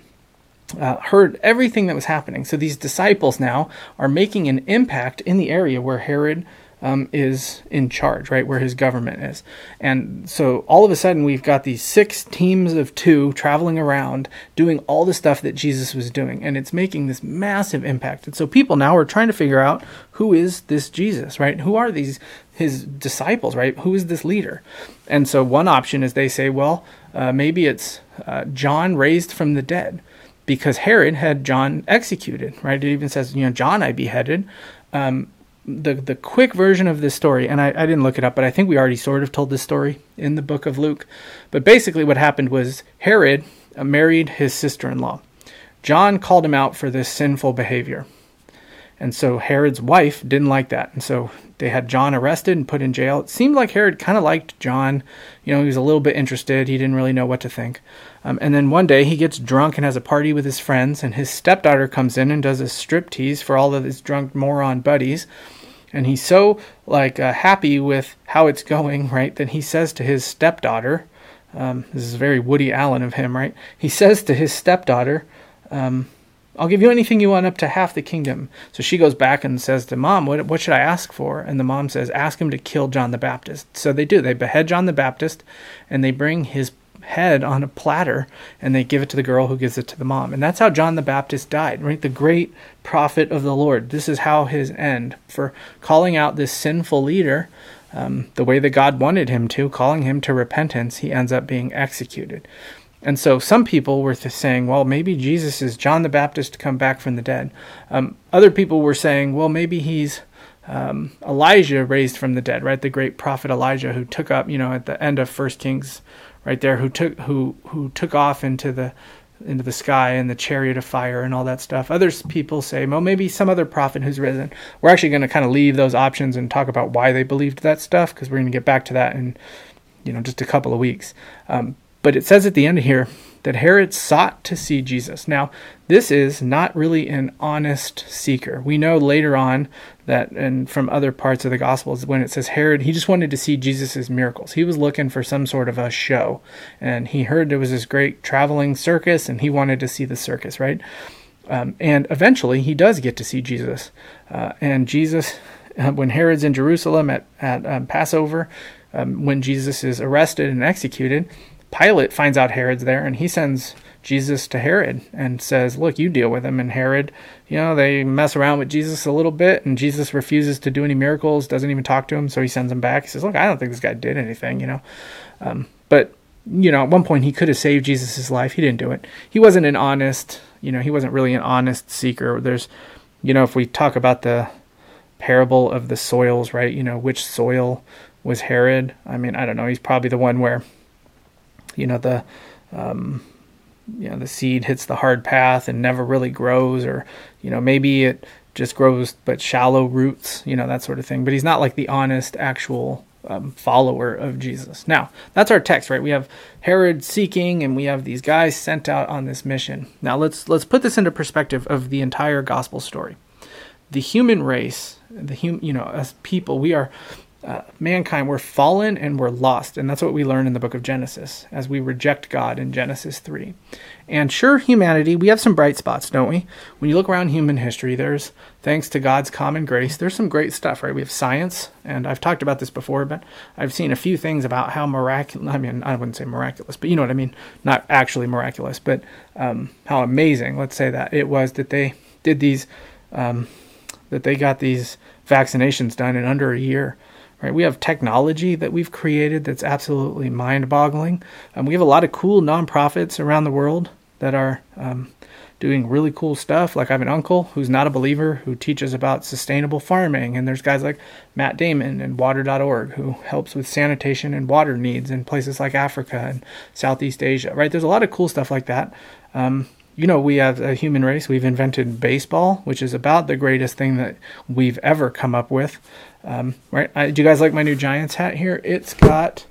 uh, heard everything that was happening. So these disciples now are making an impact in the area where Herod um, is in charge, right, where his government is. And so all of a sudden, we've got these six teams of two traveling around doing all the stuff that Jesus was doing. And it's making this massive impact. And so people now are trying to figure out who is this Jesus, right? Who are these his disciples, right? Who is this leader? And so one option is they say, well, uh, maybe it's uh, John raised from the dead because Herod had John executed, right? It even says, you know, John I beheaded. Um, the the quick version of this story, and I, I didn't look it up, but I think we already sort of told this story in the book of Luke. But basically, what happened was Herod uh, married his sister-in-law, John called him out for this sinful behavior. And so Herod's wife didn't like that. And so they had John arrested and put in jail. It seemed like Herod kind of liked John. You know, he was a little bit interested. He didn't really know what to think. Um, and then one day he gets drunk and has a party with his friends, and his stepdaughter comes in and does a striptease for all of his drunk moron buddies. And he's so like uh, happy with how it's going, right? That he says to his stepdaughter, um, "This is very Woody Allen of him, right?" He says to his stepdaughter, um, I'll give you anything you want up to half the kingdom. So she goes back and says to mom, what, what should I ask for? And the mom says, ask him to kill John the Baptist. So they do. They behead John the Baptist and they bring his head on a platter and they give it to the girl who gives it to the mom. And that's how John the Baptist died, right? The great prophet of the Lord. This is how his end for calling out this sinful leader um, the way that God wanted him to, calling him to repentance, he ends up being executed. And so some people were saying, well, maybe Jesus is John the Baptist to come back from the dead. Um, other people were saying, well, maybe he's um, Elijah raised from the dead, right? The great prophet Elijah who took up, you know, at the end of First Kings, right there, who took who who took off into the into the sky in the chariot of fire and all that stuff. Other people say, well, maybe some other prophet who's risen. We're actually going to kind of leave those options and talk about why they believed that stuff because we're going to get back to that in, you know, just a couple of weeks. Um, but it says at the end here that Herod sought to see Jesus. Now, this is not really an honest seeker. We know later on that, and from other parts of the Gospels, when it says Herod, he just wanted to see Jesus' miracles. He was looking for some sort of a show. And he heard there was this great traveling circus, and he wanted to see the circus, right? Um, and eventually, he does get to see Jesus. Uh, and Jesus, uh, when Herod's in Jerusalem at, at um, Passover, um, when Jesus is arrested and executed, Pilate finds out Herod's there and he sends Jesus to Herod and says, Look, you deal with him. And Herod, you know, they mess around with Jesus a little bit and Jesus refuses to do any miracles, doesn't even talk to him. So he sends him back. He says, Look, I don't think this guy did anything, you know. Um, but, you know, at one point he could have saved Jesus' life. He didn't do it. He wasn't an honest, you know, he wasn't really an honest seeker. There's, you know, if we talk about the parable of the soils, right, you know, which soil was Herod? I mean, I don't know. He's probably the one where you know the um, you know the seed hits the hard path and never really grows, or you know maybe it just grows but shallow roots, you know that sort of thing. But he's not like the honest actual um, follower of Jesus. Now, that's our text, right? We have Herod seeking, and we have these guys sent out on this mission. Now, let's let's put this into perspective of the entire gospel story. The human race, the hum, you know, as people, we are uh, mankind, we're fallen and we're lost. And that's what we learn in the book of Genesis as we reject God in Genesis 3. And sure, humanity, we have some bright spots, don't we? When you look around human history, there's, thanks to God's common grace, there's some great stuff, right? We have science, and I've talked about this before, but I've seen a few things about how miraculous, I mean, I wouldn't say miraculous, but you know what I mean? Not actually miraculous, but um, how amazing, let's say that, it was that they did these, um, that they got these vaccinations done in under a year right? We have technology that we've created that's absolutely mind-boggling. Um, we have a lot of cool nonprofits around the world that are um, doing really cool stuff. Like I have an uncle who's not a believer who teaches about sustainable farming, and there's guys like Matt Damon and Water.org who helps with sanitation and water needs in places like Africa and Southeast Asia. Right? There's a lot of cool stuff like that. Um, you know, we have a human race. We've invented baseball, which is about the greatest thing that we've ever come up with. Um, right? I, do you guys like my new Giants hat here? It's got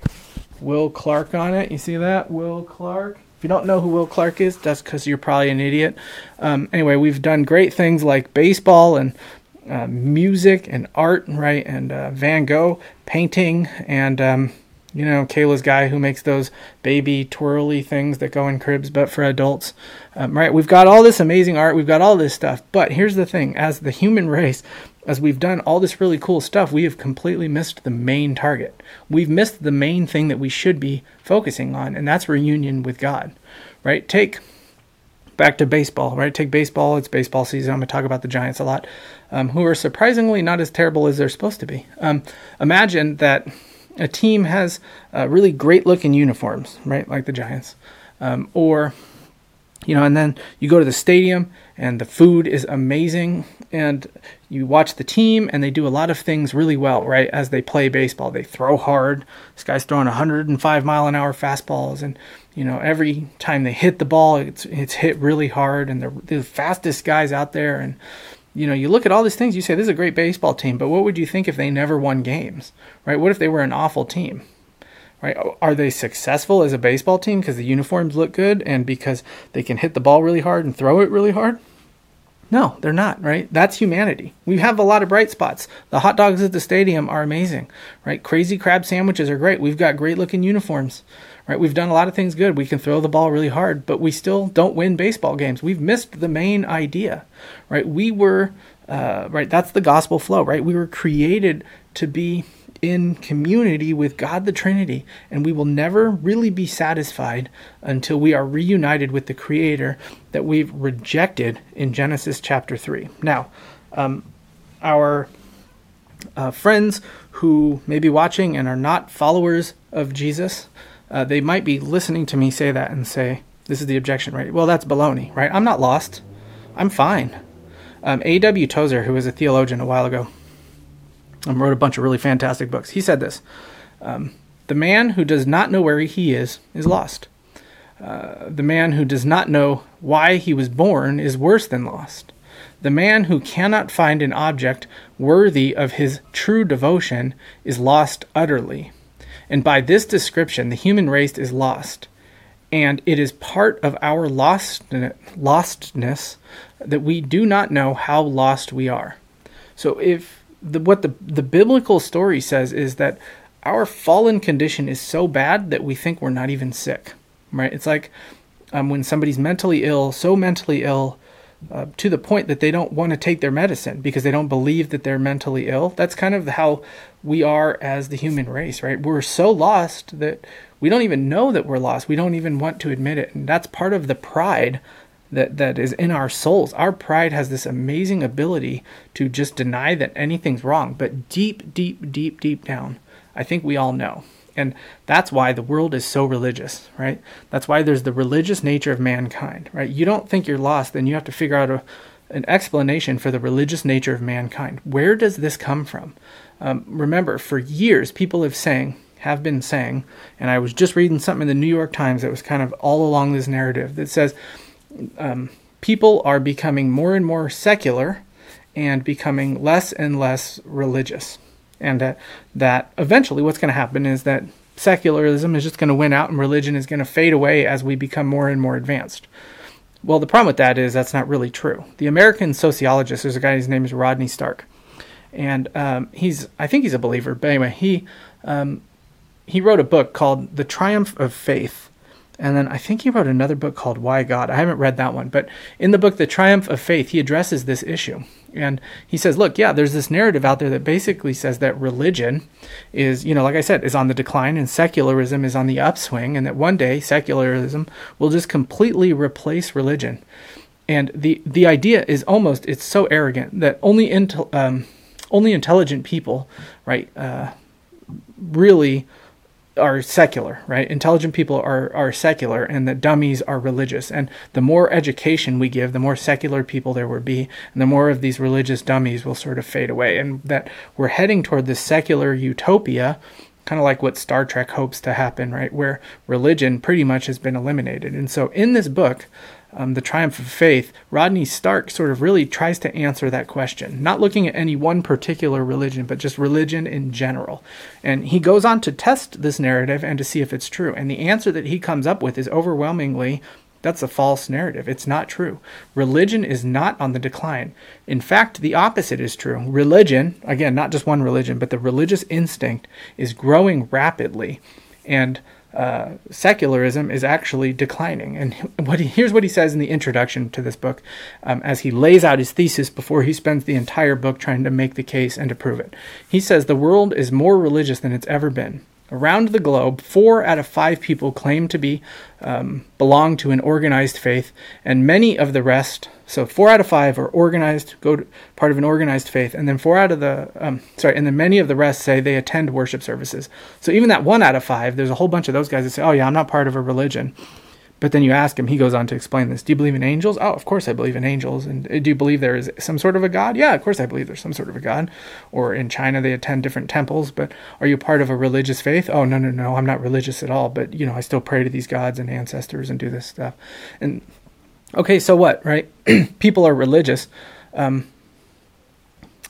Will Clark on it. You see that? Will Clark. If you don't know who Will Clark is, that's because you're probably an idiot. Um, anyway, we've done great things like baseball and uh, music and art, right? And uh, Van Gogh painting and. Um, you know, Calder's guy who makes those baby twirly things that go in cribs, but for adults. Um, right? We've got all this amazing art. We've got all this stuff. But here's the thing as the human race, as we've done all this really cool stuff, we have completely missed the main target. We've missed the main thing that we should be focusing on, and that's reunion with God, right? Take back to baseball, right? Take baseball. It's baseball season. I'm going to talk about the Giants a lot, um, who are surprisingly not as terrible as they're supposed to be. Um, imagine that a team has uh, really great looking uniforms, right? Like the Giants. Um, or, you know, and then you go to the stadium and the food is amazing and you watch the team and they do a lot of things really well, right? As they play baseball, they throw hard. This guy's throwing 105 mile an hour fastballs, and you know every time they hit the ball, it's it's hit really hard, and they're the fastest guys out there. And you know you look at all these things, you say this is a great baseball team, but what would you think if they never won games, right? What if they were an awful team? Right? Are they successful as a baseball team because the uniforms look good and because they can hit the ball really hard and throw it really hard? No, they're not, right? That's humanity. We have a lot of bright spots. The hot dogs at the stadium are amazing, right? Crazy crab sandwiches are great. We've got great looking uniforms, right? We've done a lot of things good. We can throw the ball really hard, but we still don't win baseball games. We've missed the main idea, right? We were, uh, right? That's the gospel flow, right? We were created to be in community with God the Trinity, and we will never really be satisfied until we are reunited with the Creator that we've rejected in Genesis chapter 3. Now, um, our uh, friends who may be watching and are not followers of Jesus, uh, they might be listening to me say that and say, This is the objection, right? Well, that's baloney, right? I'm not lost. I'm fine. Um, A.W. Tozer, who was a theologian a while ago, and wrote a bunch of really fantastic books. He said this um, The man who does not know where he is is lost. Uh, the man who does not know why he was born is worse than lost. The man who cannot find an object worthy of his true devotion is lost utterly. And by this description, the human race is lost. And it is part of our lost, lostness that we do not know how lost we are. So if the, what the the biblical story says is that our fallen condition is so bad that we think we're not even sick, right? It's like um, when somebody's mentally ill, so mentally ill uh, to the point that they don't want to take their medicine because they don't believe that they're mentally ill. That's kind of how we are as the human race, right? We're so lost that we don't even know that we're lost. We don't even want to admit it. And that's part of the pride that that is in our souls. Our pride has this amazing ability to just deny that anything's wrong, but deep, deep, deep, deep down, I think we all know. And that's why the world is so religious, right? That's why there's the religious nature of mankind, right? You don't think you're lost, then you have to figure out a, an explanation for the religious nature of mankind. Where does this come from? Um, remember, for years, people have saying, have been saying, and I was just reading something in the New York Times that was kind of all along this narrative that says um, people are becoming more and more secular and becoming less and less religious. And uh, that eventually what's going to happen is that secularism is just going to win out and religion is going to fade away as we become more and more advanced. Well, the problem with that is that's not really true. The American sociologist, there's a guy, his name is Rodney Stark. And um, he's, I think he's a believer, but anyway, he, um, he wrote a book called The Triumph of Faith and then I think he wrote another book called Why God. I haven't read that one, but in the book The Triumph of Faith, he addresses this issue. And he says, look, yeah, there's this narrative out there that basically says that religion is, you know, like I said, is on the decline and secularism is on the upswing, and that one day secularism will just completely replace religion. And the the idea is almost it's so arrogant that only intel, um, only intelligent people, right, uh, really are secular, right? Intelligent people are, are secular and the dummies are religious. And the more education we give, the more secular people there will be, and the more of these religious dummies will sort of fade away. And that we're heading toward this secular utopia, kind of like what Star Trek hopes to happen, right? Where religion pretty much has been eliminated. And so in this book, um, The Triumph of Faith, Rodney Stark sort of really tries to answer that question, not looking at any one particular religion, but just religion in general. And he goes on to test this narrative and to see if it's true. And the answer that he comes up with is overwhelmingly that's a false narrative. It's not true. Religion is not on the decline. In fact, the opposite is true. Religion, again, not just one religion, but the religious instinct is growing rapidly. And uh, secularism is actually declining. And what he, here's what he says in the introduction to this book um, as he lays out his thesis before he spends the entire book trying to make the case and to prove it. He says the world is more religious than it's ever been. Around the globe, four out of five people claim to be um, belong to an organized faith, and many of the rest. So four out of five are organized, go to, part of an organized faith, and then four out of the um, sorry, and then many of the rest say they attend worship services. So even that one out of five, there's a whole bunch of those guys that say, "Oh yeah, I'm not part of a religion." But then you ask him, he goes on to explain this. Do you believe in angels? Oh, of course I believe in angels. And uh, do you believe there is some sort of a God? Yeah, of course I believe there's some sort of a God. Or in China, they attend different temples. But are you part of a religious faith? Oh, no, no, no, I'm not religious at all. But, you know, I still pray to these gods and ancestors and do this stuff. And okay, so what, right? People are religious. Um,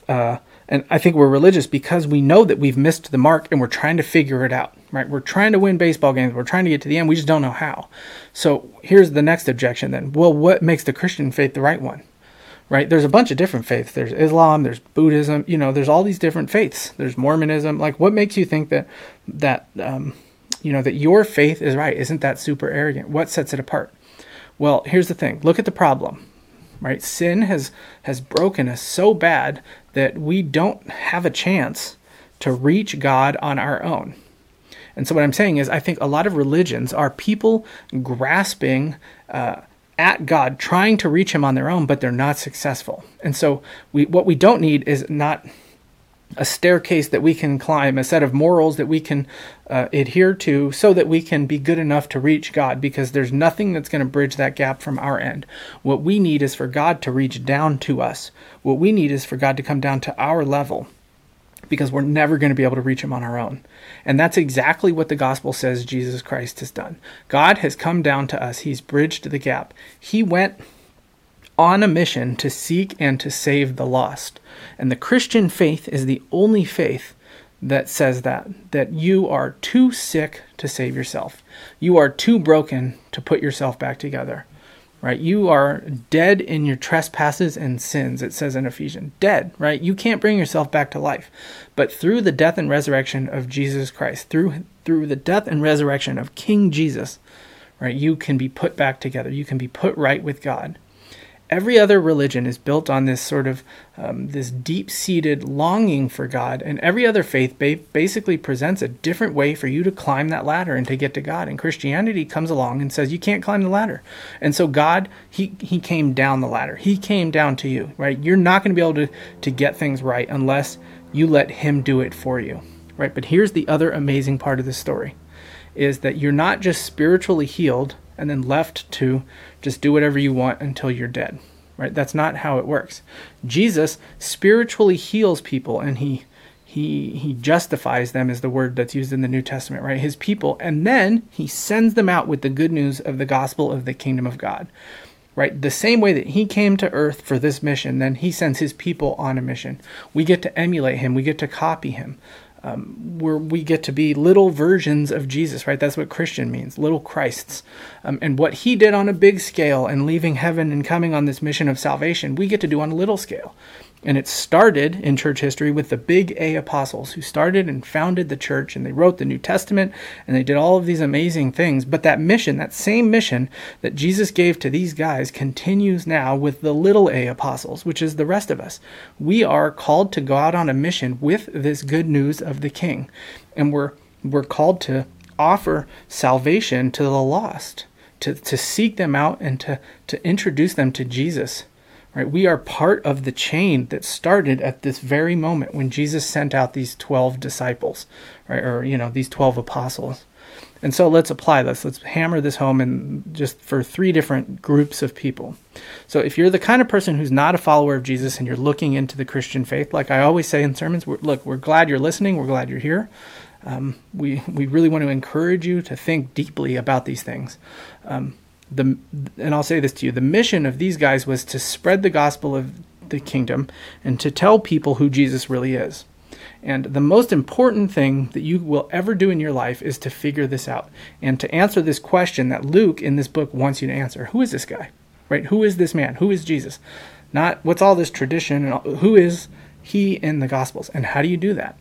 uh, and I think we're religious because we know that we've missed the mark and we're trying to figure it out, right? We're trying to win baseball games. We're trying to get to the end. We just don't know how. So here's the next objection then. Well, what makes the Christian faith the right one? Right? There's a bunch of different faiths. There's Islam, there's Buddhism, you know, there's all these different faiths. There's Mormonism. Like what makes you think that that um, you know that your faith is right? Isn't that super arrogant? What sets it apart? Well, here's the thing. Look at the problem right? Sin has has broken us so bad that we don't have a chance to reach God on our own. And so what I'm saying is I think a lot of religions are people grasping uh, at God, trying to reach Him on their own, but they're not successful. And so we what we don't need is not a staircase that we can climb, a set of morals that we can uh, adhere to so that we can be good enough to reach God because there's nothing that's going to bridge that gap from our end. What we need is for God to reach down to us. What we need is for God to come down to our level because we're never going to be able to reach him on our own. And that's exactly what the gospel says Jesus Christ has done. God has come down to us. He's bridged the gap. He went on a mission to seek and to save the lost. And the Christian faith is the only faith that says that that you are too sick to save yourself. You are too broken to put yourself back together. Right? You are dead in your trespasses and sins, it says in Ephesians. Dead, right? You can't bring yourself back to life. But through the death and resurrection of Jesus Christ, through through the death and resurrection of King Jesus, right, you can be put back together. You can be put right with God every other religion is built on this sort of um, this deep-seated longing for god and every other faith ba- basically presents a different way for you to climb that ladder and to get to god. And christianity comes along and says you can't climb the ladder. And so god he he came down the ladder. He came down to you right? You're not going to be able to to get things right unless you let him do it for you right? But here's the other amazing part of the story is that you're not just spiritually healed and then left to just do whatever you want until you're dead. Right? That's not how it works. Jesus spiritually heals people and he he he justifies them is the word that's used in the New Testament, right? His people and then he sends them out with the good news of the gospel of the kingdom of God. Right? The same way that he came to earth for this mission, then he sends his people on a mission. We get to emulate him, we get to copy him um, where we get to be little versions of Jesus, right? That's what Christian means, little Christs. Um, and what he did on a big scale and leaving heaven and coming on this mission of salvation, we get to do on a little scale. And it started in church history with the big A apostles who started and founded the church and they wrote the New Testament and they did all of these amazing things. But that mission, that same mission that Jesus gave to these guys, continues now with the little A apostles, which is the rest of us. We are called to go out on a mission with this good news of the King. And we're, we're called to offer salvation to the lost, to, to seek them out and to, to introduce them to Jesus. Right? We are part of the chain that started at this very moment when Jesus sent out these 12 disciples, right? Or, you know, these 12 apostles. And so let's apply this. Let's hammer this home and just for three different groups of people. So if you're the kind of person who's not a follower of Jesus and you're looking into the Christian faith, like I always say in sermons, we're, look, we're glad you're listening. We're glad you're here. Um, we we really want to encourage you to think deeply about these things. Um, the and I'll say this to you, the mission of these guys was to spread the gospel of the kingdom and to tell people who Jesus really is. And the most important thing that you will ever do in your life is to figure this out and to answer this question that Luke in this book wants you to answer. Who is this guy? Right? Who is this man? Who is Jesus? Not what's all this tradition and all, who is he in the gospels and how do you do that?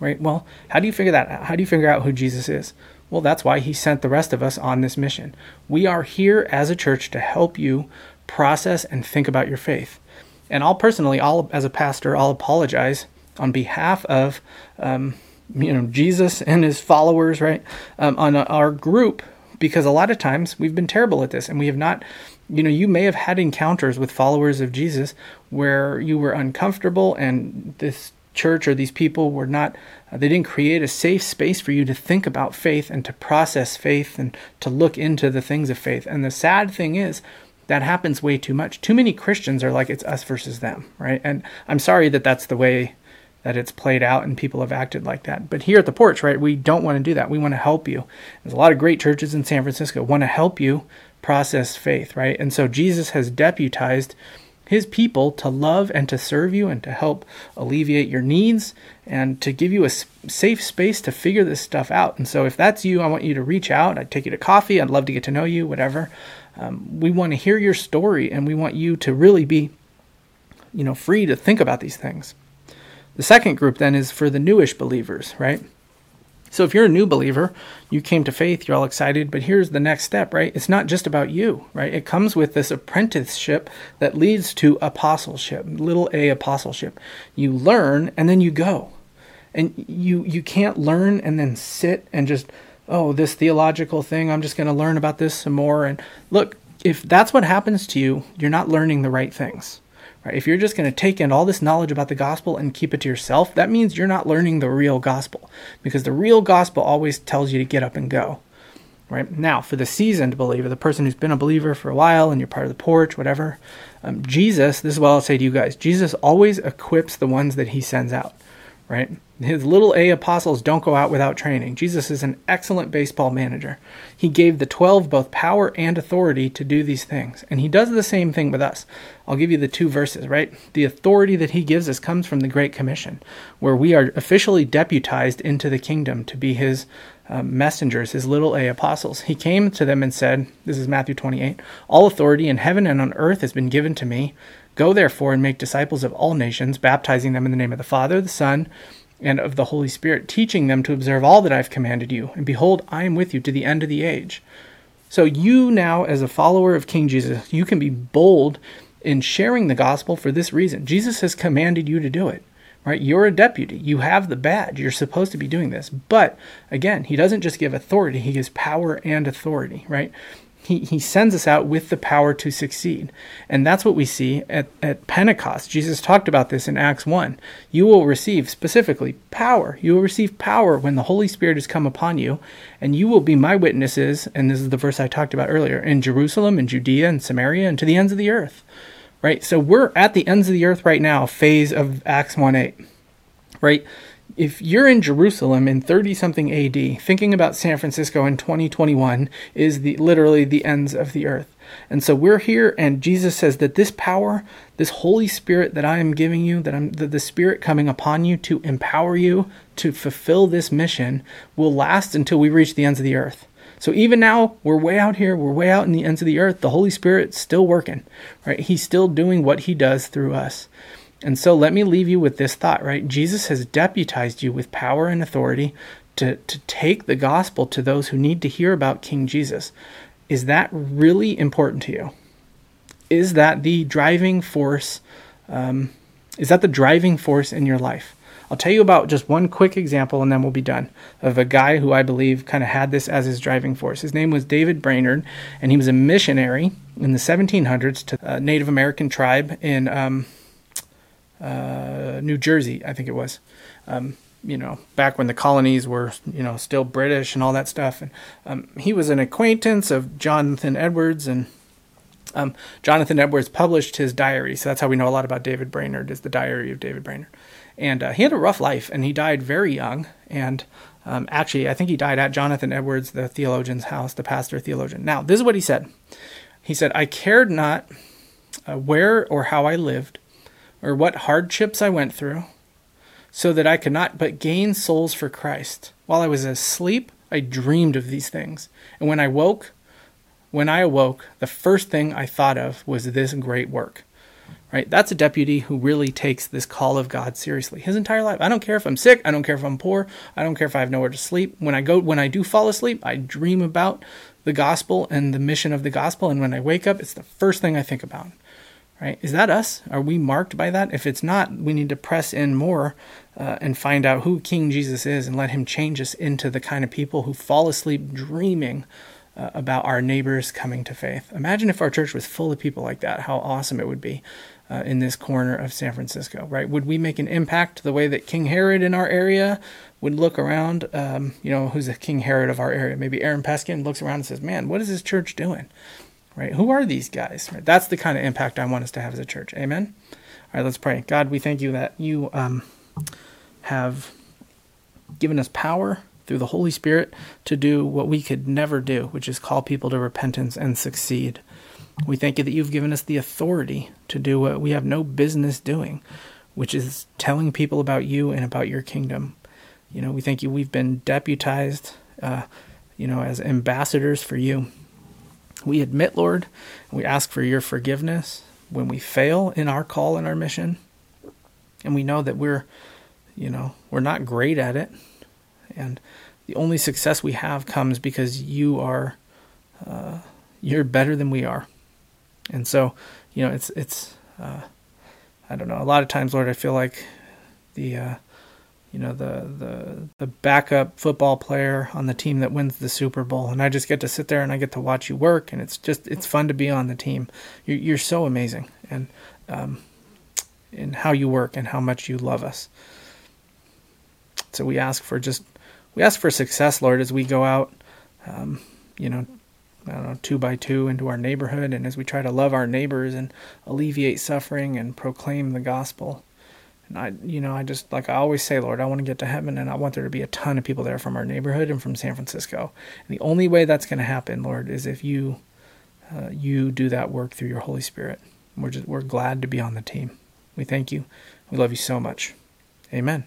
Right? Well, how do you figure that out? How do you figure out who Jesus is? Well, that's why he sent the rest of us on this mission. We are here as a church to help you process and think about your faith. And I'll personally, I'll as a pastor, I'll apologize on behalf of um, you know Jesus and his followers, right, um, on our group, because a lot of times we've been terrible at this, and we have not. You know, you may have had encounters with followers of Jesus where you were uncomfortable, and this church or these people were not uh, they didn't create a safe space for you to think about faith and to process faith and to look into the things of faith. And the sad thing is that happens way too much. Too many christians are like it's us versus them right? And i'm sorry that that's the way that it's played out and people have acted like that. But here at the porch right we don't want to do that. We want to help you. There's a lot of great churches in san francisco want to help you process faith right? And so jesus has deputized his people to love and to serve you and to help alleviate your needs and to give you a safe space to figure this stuff out. And so, if that's you, I want you to reach out. I'd take you to coffee. I'd love to get to know you, whatever. Um, we want to hear your story and we want you to really be, you know, free to think about these things. The second group then is for the newish believers, right? So if you're a new believer, you came to faith, you're all excited, but here's the next step, right? It's not just about you, right? It comes with this apprenticeship that leads to apostleship, little a apostleship. You learn and then you go. And you you can't learn and then sit and just oh, this theological thing, I'm just going to learn about this some more and look, if that's what happens to you, you're not learning the right things. Right? If you're just going to take in all this knowledge about the gospel and keep it to yourself, that means you're not learning the real gospel because the real gospel always tells you to get up and go. Right? Now, for the seasoned believer, the person who's been a believer for a while and you're part of the porch, whatever, um, Jesus, this is what I'll say to you guys Jesus always equips the ones that he sends out right? His little A apostles don't go out without training. Jesus is an excellent baseball manager. He gave the 12 both power and authority to do these things. And he does the same thing with us. I'll give you the two verses, right? The authority that he gives us comes from the Great Commission, where we are officially deputized into the kingdom to be his um, messengers, his little a apostles. He came to them and said, This is Matthew 28 All authority in heaven and on earth has been given to me. Go therefore and make disciples of all nations, baptizing them in the name of the Father, the Son, and of the Holy Spirit, teaching them to observe all that I have commanded you. And behold, I am with you to the end of the age. So you now, as a follower of King Jesus, you can be bold in sharing the gospel for this reason. Jesus has commanded you to do it. Right? You're a deputy. You have the badge. You're supposed to be doing this. But again, he doesn't just give authority, he gives power and authority, right? He, he sends us out with the power to succeed. And that's what we see at, at Pentecost. Jesus talked about this in Acts 1. You will receive specifically power. You will receive power when the Holy Spirit has come upon you, and you will be my witnesses. And this is the verse I talked about earlier in Jerusalem, and Judea, and Samaria, and to the ends of the earth. Right? So we're at the ends of the earth right now, phase of Acts 1 8. Right? If you're in Jerusalem in 30 something AD, thinking about San Francisco in 2021 is the literally the ends of the earth. And so we're here and Jesus says that this power, this Holy Spirit that I am giving you, that I'm the, the Spirit coming upon you to empower you to fulfill this mission will last until we reach the ends of the earth. So even now, we're way out here, we're way out in the ends of the earth. The Holy Spirit's still working, right? He's still doing what he does through us. And so let me leave you with this thought, right? Jesus has deputized you with power and authority to, to take the gospel to those who need to hear about King Jesus. Is that really important to you? Is that the driving force? Um, is that the driving force in your life? I'll tell you about just one quick example and then we'll be done of a guy who I believe kind of had this as his driving force. His name was David Brainerd, and he was a missionary in the 1700s to a Native American tribe in um, uh, New Jersey, I think it was. Um, you know, back when the colonies were, you know, still British and all that stuff. And um, he was an acquaintance of Jonathan Edwards, and um, Jonathan Edwards published his diary. So that's how we know a lot about David Brainerd is the diary of David Brainerd. And uh, he had a rough life, and he died very young. And um, actually, I think he died at Jonathan Edwards, the theologian's house, the pastor theologian. Now, this is what he said. He said, "I cared not uh, where or how I liv." Or what hardships I went through, so that I could not but gain souls for Christ. While I was asleep, I dreamed of these things. And when I woke, when I awoke, the first thing I thought of was this great work. Right? That's a deputy who really takes this call of God seriously. His entire life. I don't care if I'm sick, I don't care if I'm poor, I don't care if I have nowhere to sleep. When I go when I do fall asleep, I dream about the gospel and the mission of the gospel and when I wake up, it's the first thing I think about right? Is that us? Are we marked by that? If it's not, we need to press in more uh, and find out who King Jesus is and let him change us into the kind of people who fall asleep dreaming uh, about our neighbors coming to faith. Imagine if our church was full of people like that, how awesome it would be. Uh, in this corner of San Francisco, right? Would we make an impact the way that King Herod in our area would look around? Um, you know, who's the King Herod of our area? Maybe Aaron Peskin looks around and says, "Man, what is this church doing?" Right? Who are these guys? Right? That's the kind of impact I want us to have as a church. Amen. All right, let's pray. God, we thank you that you um, have given us power through the Holy Spirit to do what we could never do, which is call people to repentance and succeed. We thank you that you've given us the authority to do what we have no business doing, which is telling people about you and about your kingdom. You know, we thank you we've been deputized, uh, you know, as ambassadors for you. We admit, Lord, we ask for your forgiveness when we fail in our call and our mission. And we know that we're, you know, we're not great at it. And the only success we have comes because you are, uh, you're better than we are. And so, you know, it's it's uh, I don't know. A lot of times, Lord, I feel like the uh, you know the the the backup football player on the team that wins the Super Bowl, and I just get to sit there and I get to watch you work, and it's just it's fun to be on the team. You're, you're so amazing, and um, in how you work and how much you love us. So we ask for just we ask for success, Lord, as we go out. Um, you know, I don't know, two by two into our neighborhood, and as we try to love our neighbors and alleviate suffering and proclaim the gospel. And I, you know, I just like I always say, Lord, I want to get to heaven, and I want there to be a ton of people there from our neighborhood and from San Francisco. And the only way that's going to happen, Lord, is if you, uh, you do that work through your Holy Spirit. We're just we're glad to be on the team. We thank you. We love you so much. Amen.